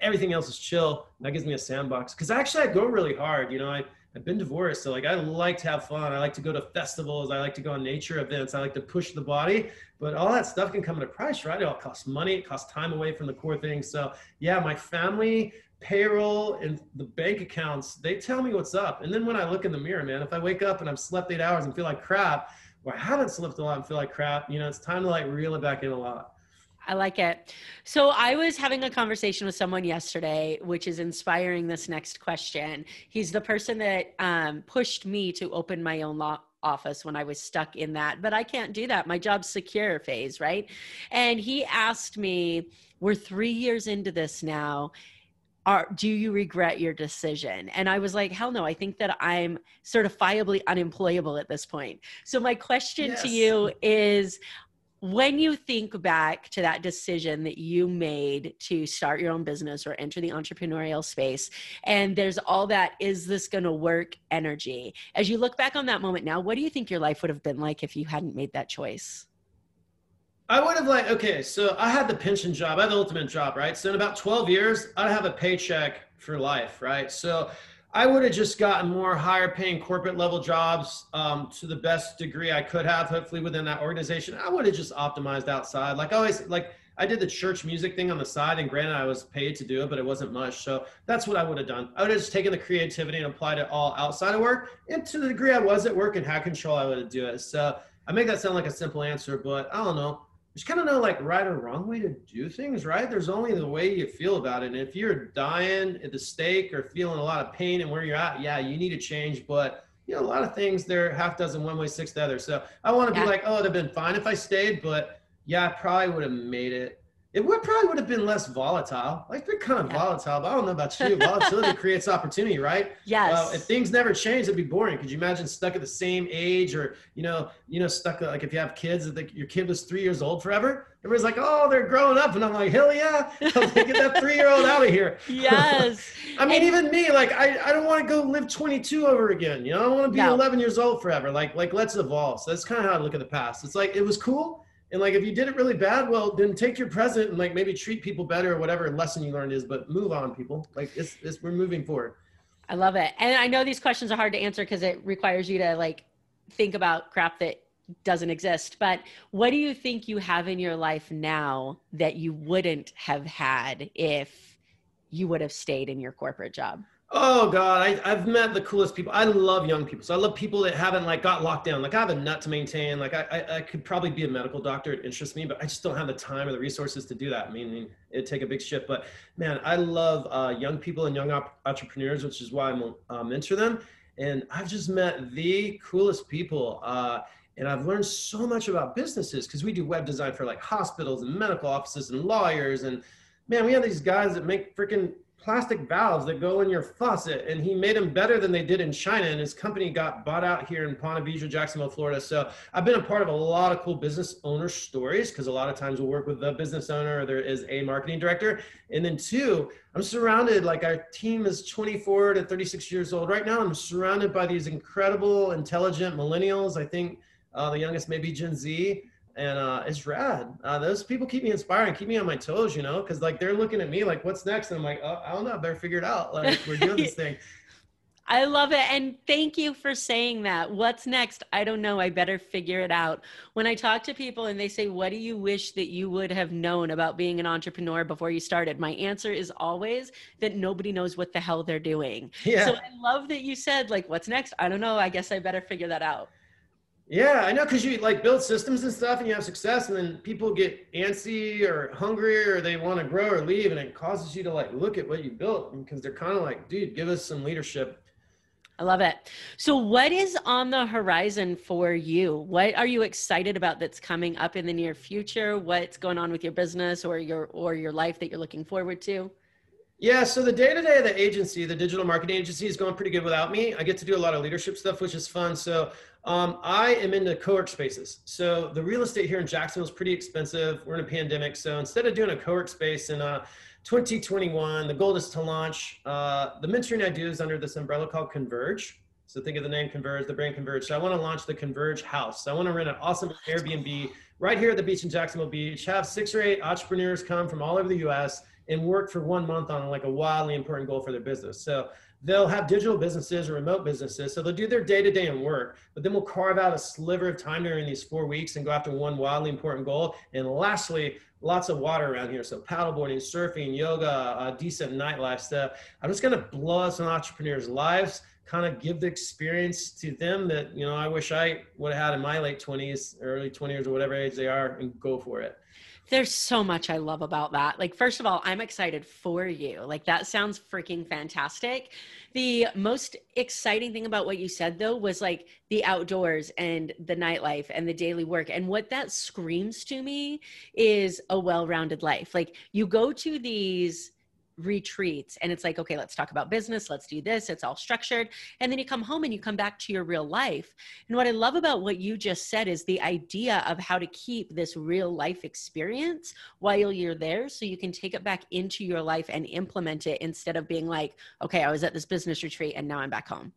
everything else is chill. That gives me a sandbox. Cause actually I go really hard. You know, I, I've been divorced. So like I like to have fun. I like to go to festivals. I like to go on nature events. I like to push the body. But all that stuff can come at a price, right? It all costs money. It costs time away from the core things. So yeah, my family, payroll, and the bank accounts, they tell me what's up. And then when I look in the mirror, man, if I wake up and I've slept eight hours and feel like crap, or I haven't slept a lot and feel like crap, you know, it's time to like reel it back in a lot. I like it. So I was having a conversation with someone yesterday, which is inspiring this next question. He's the person that um, pushed me to open my own law office when I was stuck in that, but I can't do that. My job's secure phase, right? And he asked me, we're three years into this now. Are, do you regret your decision? And I was like, hell no, I think that I'm certifiably unemployable at this point. So, my question yes. to you is when you think back to that decision that you made to start your own business or enter the entrepreneurial space and there's all that is this going to work? energy. As you look back on that moment now what do you think your life would have been like if you hadn't made that choice? I would have like okay so i had the pension job i had the ultimate job right? So in about 12 years i'd have a paycheck for life right? So I would have just gotten more higher paying corporate level jobs um, to the best degree I could have, hopefully within that organization. I would have just optimized outside. Like always, like I did the church music thing on the side, and granted, I was paid to do it, but it wasn't much. So that's what I would have done. I would have just taken the creativity and applied it all outside of work. And to the degree I was at work in Hat Control, I would have do it. So I make that sound like a simple answer, but I don't know there's kind of no like right or wrong way to do things, right? There's only the way you feel about it. And if you're dying at the stake or feeling a lot of pain and where you're at, yeah, you need to change. But you know, a lot of things they're half dozen one way, six the other. So I want to yeah. be like, oh, it'd have been fine if I stayed, but yeah, I probably would have made it it would probably would have been less volatile. Like they're kind of yeah. volatile, but I don't know about you. Volatility creates opportunity, right? Yes. Well, if things never change, it'd be boring. Could you imagine stuck at the same age, or you know, you know, stuck uh, like if you have kids, that your kid was three years old forever. Everybody's like, oh, they're growing up, and I'm like, hell yeah, get that three year old out of here. Yes. I mean, and- even me, like, I, I don't want to go live 22 over again. You know, I don't want to be no. 11 years old forever. Like, like let's evolve. So that's kind of how I look at the past. It's like it was cool and like if you did it really bad well then take your present and like maybe treat people better or whatever lesson you learned is but move on people. Like it's, it's we're moving forward. I love it. And i know these questions are hard to answer because it requires you to like think about crap that doesn't exist. But what do you think you have in your life now that you wouldn't have had if you would have stayed in your corporate job Oh God, I, I've met the coolest people. I love young people. So I love people that haven't like got locked down. Like I have a nut to maintain. Like I, I, I could probably be a medical doctor. It interests me, but I just don't have the time or the resources to do that. I mean, it'd take a big shift. But man, I love uh, young people and young op- entrepreneurs, which is why I'm uh, mentor them. And I've just met the coolest people. Uh, and I've learned so much about businesses because we do web design for like hospitals and medical offices and lawyers. And man, we have these guys that make freaking plastic valves that go in your faucet and he made them better than they did in China and his company got bought out here in Ponte Vedra, Jacksonville, Florida. So I've been a part of a lot of cool business owner stories because a lot of times we'll work with the business owner or there is a marketing director. And then two, I'm surrounded like our team is 24 to 36 years old right now. I'm surrounded by these incredible, intelligent millennials. I think uh, the youngest may be Gen Z and uh, it's rad. Uh, those people keep me inspiring, keep me on my toes, you know, because like they're looking at me like, "What's next?" And I'm like, oh, "I don't know, I better figure it out." Like we're doing this thing. I love it. And thank you for saying that. What's next? I don't know. I better figure it out. When I talk to people and they say, What do you wish that you would have known about being an entrepreneur before you started? My answer is always that nobody knows what the hell they're doing. Yeah. So I love that you said, like, what's next? I don't know. I guess I better figure that out. Yeah, I know because you like build systems and stuff and you have success and then people get antsy or hungry or they want to grow or leave and it causes you to like look at what you built because they're kind of like, dude, give us some leadership. I love it. So what is on the horizon for you? What are you excited about that's coming up in the near future? What's going on with your business or your or your life that you're looking forward to? Yeah, so the day to day of the agency, the digital marketing agency, is going pretty good without me. I get to do a lot of leadership stuff, which is fun. So um, I am into co-work spaces. So the real estate here in Jacksonville is pretty expensive. We're in a pandemic, so instead of doing a co-work space in uh, 2021, the goal is to launch. Uh, the mentoring I do is under this umbrella called Converge. So think of the name Converge, the brand Converge. So I want to launch the Converge House. So I want to rent an awesome Airbnb right here at the beach in Jacksonville Beach. Have six or eight entrepreneurs come from all over the U.S and work for one month on like a wildly important goal for their business. So they'll have digital businesses or remote businesses. So they'll do their day to day and work, but then we'll carve out a sliver of time during these four weeks and go after one wildly important goal. And lastly, lots of water around here. So paddleboarding, surfing, yoga, uh, decent nightlife stuff. I'm just going to blow up some entrepreneurs' lives, kind of give the experience to them that, you know, I wish I would have had in my late 20s, early 20s or whatever age they are and go for it. There's so much I love about that. Like, first of all, I'm excited for you. Like, that sounds freaking fantastic. The most exciting thing about what you said, though, was like the outdoors and the nightlife and the daily work. And what that screams to me is a well rounded life. Like, you go to these retreats and it's like okay let's talk about business let's do this it's all structured. And then you come home and you come back to your real life. And what i love about what you just said is the idea of how to keep this real life experience while you're there so you can take it back into your life and implement it instead of being like okay i was at this business retreat and now i'm back home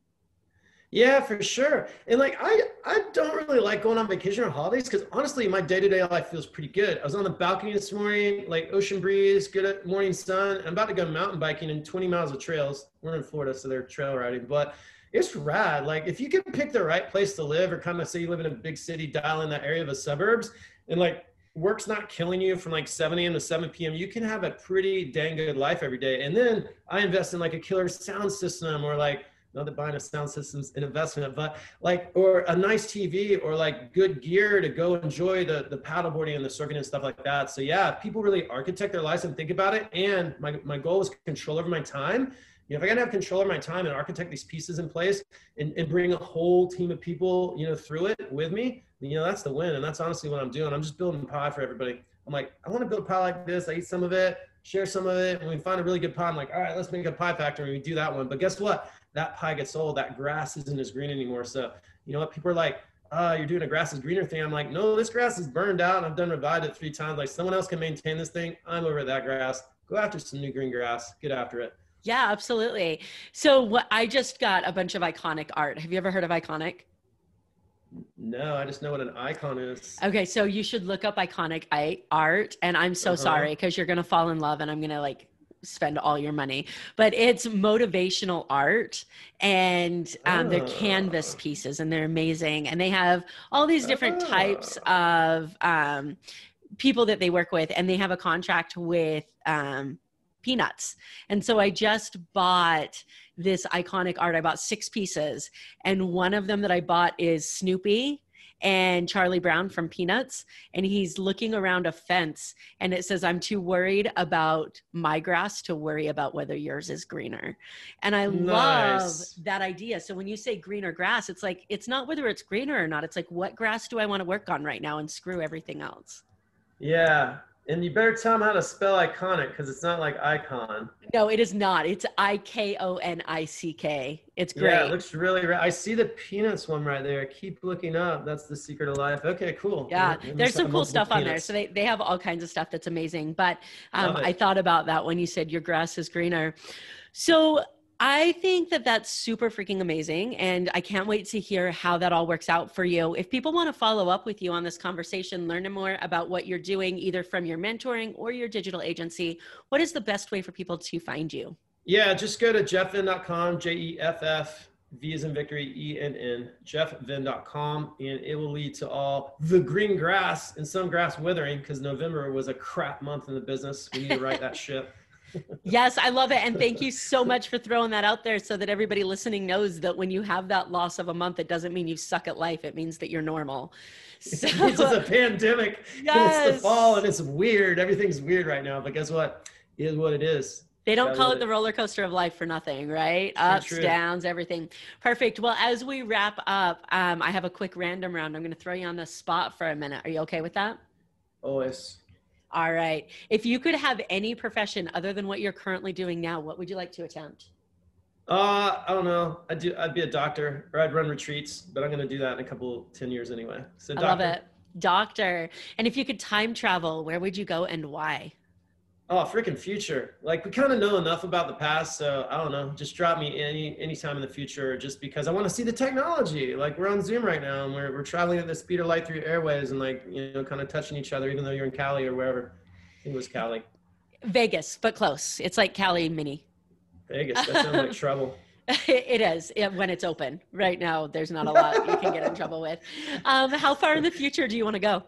yeah, for sure. And like I I don't really like going on vacation or holidays because honestly my day-to-day life feels pretty good. I was on the balcony this morning, like ocean breeze, good morning sun. I'm about to go mountain biking in 20 miles of trails. We're in Florida, so they're trail riding, but it's rad. Like if you can pick the right place to live or kind of say you live in a big city, dial in that area of the suburbs and like work's not killing you from like 7 a.m. to 7 p.m. You can have a pretty dang good life every day. And then I invest in like a killer sound system or like not that buying a sound system's an investment, but like, or a nice TV or like good gear to go enjoy the, the paddleboarding and the surfing and stuff like that. So yeah, people really architect their lives and think about it. And my, my goal is control over my time. You know, if I gotta have control over my time and architect these pieces in place and, and bring a whole team of people, you know, through it with me, you know, that's the win. And that's honestly what I'm doing. I'm just building pie for everybody. I'm like, I want to build pie like this. I eat some of it, share some of it. and we find a really good pie, I'm like, all right, let's make a pie factory. We do that one. But guess what? That pie gets old, that grass isn't as green anymore. So, you know what? People are like, uh, you're doing a grass is greener thing. I'm like, no, this grass is burned out. And I've done revived it three times. Like someone else can maintain this thing. I'm over that grass. Go after some new green grass. Get after it. Yeah, absolutely. So what I just got a bunch of Ikonick art. Have you ever heard of Ikonick? No, I just know what an icon is. Okay, so you should look up Ikonick art and I'm so uh-huh. sorry because you're going to fall in love and I'm going to like spend all your money but it's motivational art and um, oh. they're canvas oh. pieces and they're amazing and they have all these different oh. types of um, people that they work with and they have a contract with um, peanuts and so i just bought this Ikonick art i bought six pieces and one of them that i bought is snoopy and Charlie Brown from Peanuts, and he's looking around a fence, and it says, "I'm too worried about my grass to worry about whether yours is greener." And I nice. love that idea. So when you say greener grass, it's like it's not whether it's greener or not. It's like what grass do I want to work on right now, and screw everything else. Yeah, and you better tell them how to spell Ikonick because it's not like icon. No, it is not. It's I K O N I C K. It's great. Yeah, it looks really. I see the peanuts one right there. Keep looking up. That's the secret of life. Okay, cool. Yeah, there's some cool stuff peanuts. on there. So they, they have all kinds of stuff that's amazing. But um, I thought about that when you said your grass is greener. So I think that that's super freaking amazing. And I can't wait to hear how that all works out for you. If people want to follow up with you on this conversation, learn more about what you're doing, either from your mentoring or your digital agency, what is the best way for people to find you? Yeah, just go to jeffvenn.com, J E F F, V is in victory, E N N, jeffvenn.com, and it will lead to all the green grass and some grass withering because November was a crap month in the business. We need to right that ship yes, I love it. And thank you so much for throwing that out there so that everybody listening knows that when you have that loss of a month, it doesn't mean you suck at life. It means that you're normal. So, it's a pandemic. Yes. it's the fall and it's weird. Everything's weird right now. But guess what? It is what it is. They don't call it, the roller coaster of life for nothing, right? Ups, true. downs, everything. Perfect. Well, as we wrap up, um, I have a quick random round. I'm going to throw you on the spot for a minute. Are you okay with that? Always. All right. If you could have any profession other than what you're currently doing now, what would you like to attempt? Uh, I don't know. I'd do. I'd be a doctor, or I'd run retreats. But I'm going to do that in a couple ten years anyway. So, doctor. I love it, doctor. And if you could time travel, where would you go and why? Oh, freaking future! Like we kind of know enough about the past, so I don't know. Just drop me any any time in the future, just because I want to see the technology. Like we're on Zoom right now, and we're we're traveling at the speed of light through airways, and like you know, kind of touching each other, even though you're in Cali or wherever. I think it was Cali. Vegas, but close. It's like Cali Mini. Vegas. That sounds like trouble. it is when it's open. Right now, there's not a lot you can get in trouble with. Um, how far in the future do you want to go?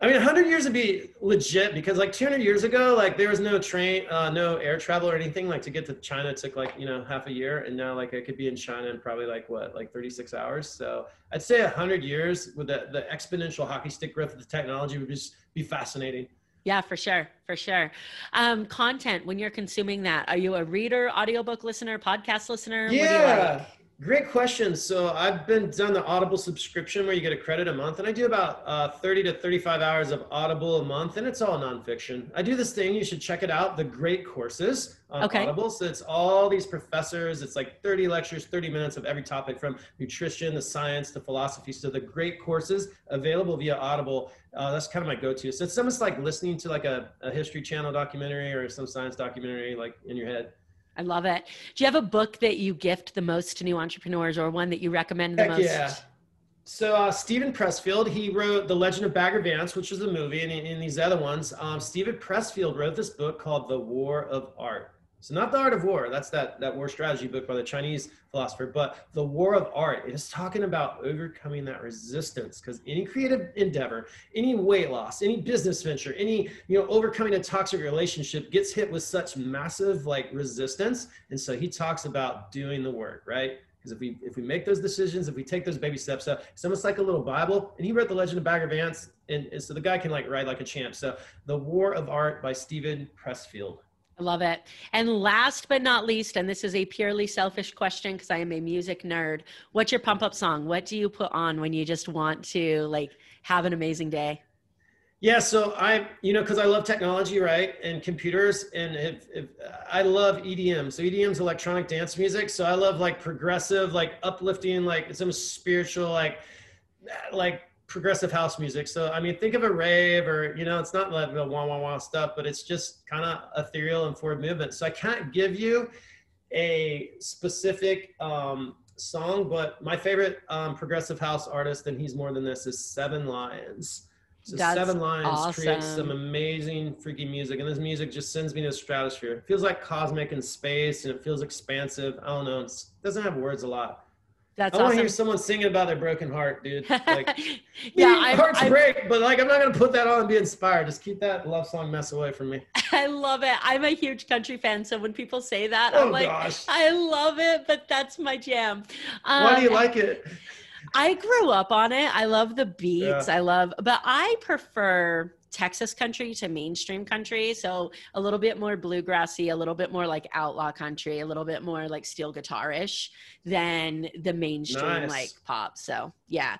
I mean, 100 years would be legit because like 200 years ago, like there was no train, uh, no air travel or anything. Like to get to China took like, you know, half a year. And now like I could be in China in probably like what, like 36 hours. So I'd say 100 years with the, the exponential hockey stick growth of the technology would just be fascinating. Yeah, for sure. For sure. Um, content, when you're consuming that, are you a reader, audiobook listener, podcast listener? Yeah. Great question. So I've been done the Audible subscription where you get a credit a month, and I do about uh, 30 to 35 hours of Audible a month, and it's all nonfiction. I do this thing. You should check it out. The Great Courses on okay. Audible. So it's all these professors. It's like 30 lectures, 30 minutes of every topic from nutrition, the science, to philosophy. So the Great Courses available via Audible. Uh, that's kind of my go-to. So it's almost like listening to like a, a History Channel documentary or some science documentary, like in your head. I love it. Do you have a book that you gift the most to new entrepreneurs or one that you recommend the Heck most? Yeah. So uh, Steven Pressfield, he wrote The Legend of Bagger Vance, which was a movie, and in these other ones, um, Steven Pressfield wrote this book called The War of Art. So not the art of war. That's that that war strategy book by the Chinese philosopher, but the war of art. It is talking about overcoming that resistance because any creative endeavor, any weight loss, any business venture, any you know overcoming a toxic relationship gets hit with such massive like resistance. And so he talks about doing the work, right? Because if we if we make those decisions, if we take those baby steps, so it's almost like a little Bible. And he wrote the Legend of Bagger Vance, and, and so the guy can like ride like a champ. So the War of Art by Steven Pressfield. I love it. And last but not least, and this is a purely selfish question because I am a music nerd. What's your pump up song? What do you put on when you just want to like have an amazing day? Yeah, so I, you know, because I love technology, right, and computers, and if, if I love EDM. So EDM is electronic dance music. So I love like progressive, like uplifting, like some spiritual, like, like progressive house music. So I mean, think of a rave, or you know, it's not like the wah wah wah stuff, but it's just kind of ethereal and forward movement. So I can't give you a specific um, song, but my favorite um, progressive house artist, and he's more than this, is Seven Lions. So That's Seven Lions awesome. creates some amazing freaky music, and this music just sends me to the stratosphere. It feels like cosmic in space, and it feels expansive. I don't know. It doesn't have words a lot that's I want to hear someone singing about their broken heart, dude. Like, yeah, I, hearts I, break, but like I'm not gonna put that on and be inspired. Just keep that love song mess away from me. I love it. I'm a huge country fan, so when people say that, oh, I'm like, gosh. I love it, but that's my jam. Um, Why do you um, like it? I grew up on it. I love the beats. Yeah. I love, but I prefer Texas country to mainstream country. So a little bit more bluegrassy, a little bit more like outlaw country, a little bit more like steel guitarish than the mainstream nice. like pop. So yeah.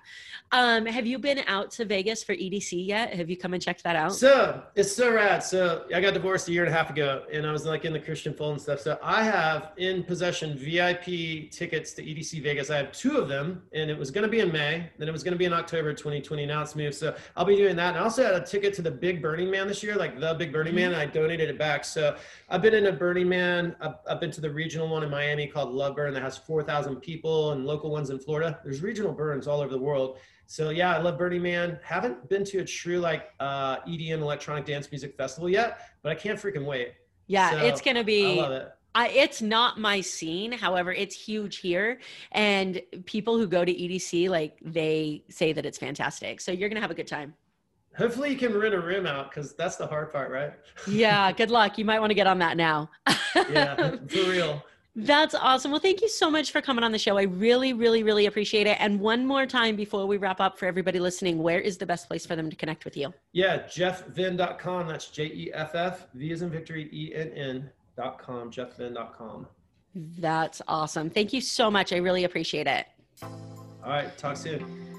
Um, have you been out to Vegas for EDC yet? Have you come and checked that out? So it's so rad. So I got divorced a year and a half ago and I was like in the Christian fold and stuff. So I have in possession VIP tickets to EDC Vegas. I have two of them and it was going to be in May. Then it was going to be in October 2020. Now it's moved. So I'll be doing that. And I also had a ticket to the big Burning Man this year, like the big Burning Man. And I donated it back. So I've been in a Burning Man. I've, I've been to the regional one in Miami called Love Burn that has 4,000 people and local ones in Florida. There's regional burns all all over the world. So yeah, I love Burning Man. Haven't been to a true like uh, EDM electronic dance music festival yet, but I can't freaking wait. Yeah, so, it's gonna be. I love it. I, it's not my scene. However, it's huge here, and people who go to EDC like they say that it's fantastic. So you're gonna have a good time. Hopefully, you can rent a room out because that's the hard part, right? yeah. Good luck. You might want to get on that now. yeah, for real. That's awesome. Well, thank you so much for coming on the show. I really, really, really appreciate it. And one more time before we wrap up for everybody listening, where is the best place for them to connect with you? Yeah, jeffvenn.com. That's J E F F, V is in victory, E N N.com, jeffvenn.com. That's awesome. Thank you so much. I really appreciate it. All right. Talk soon.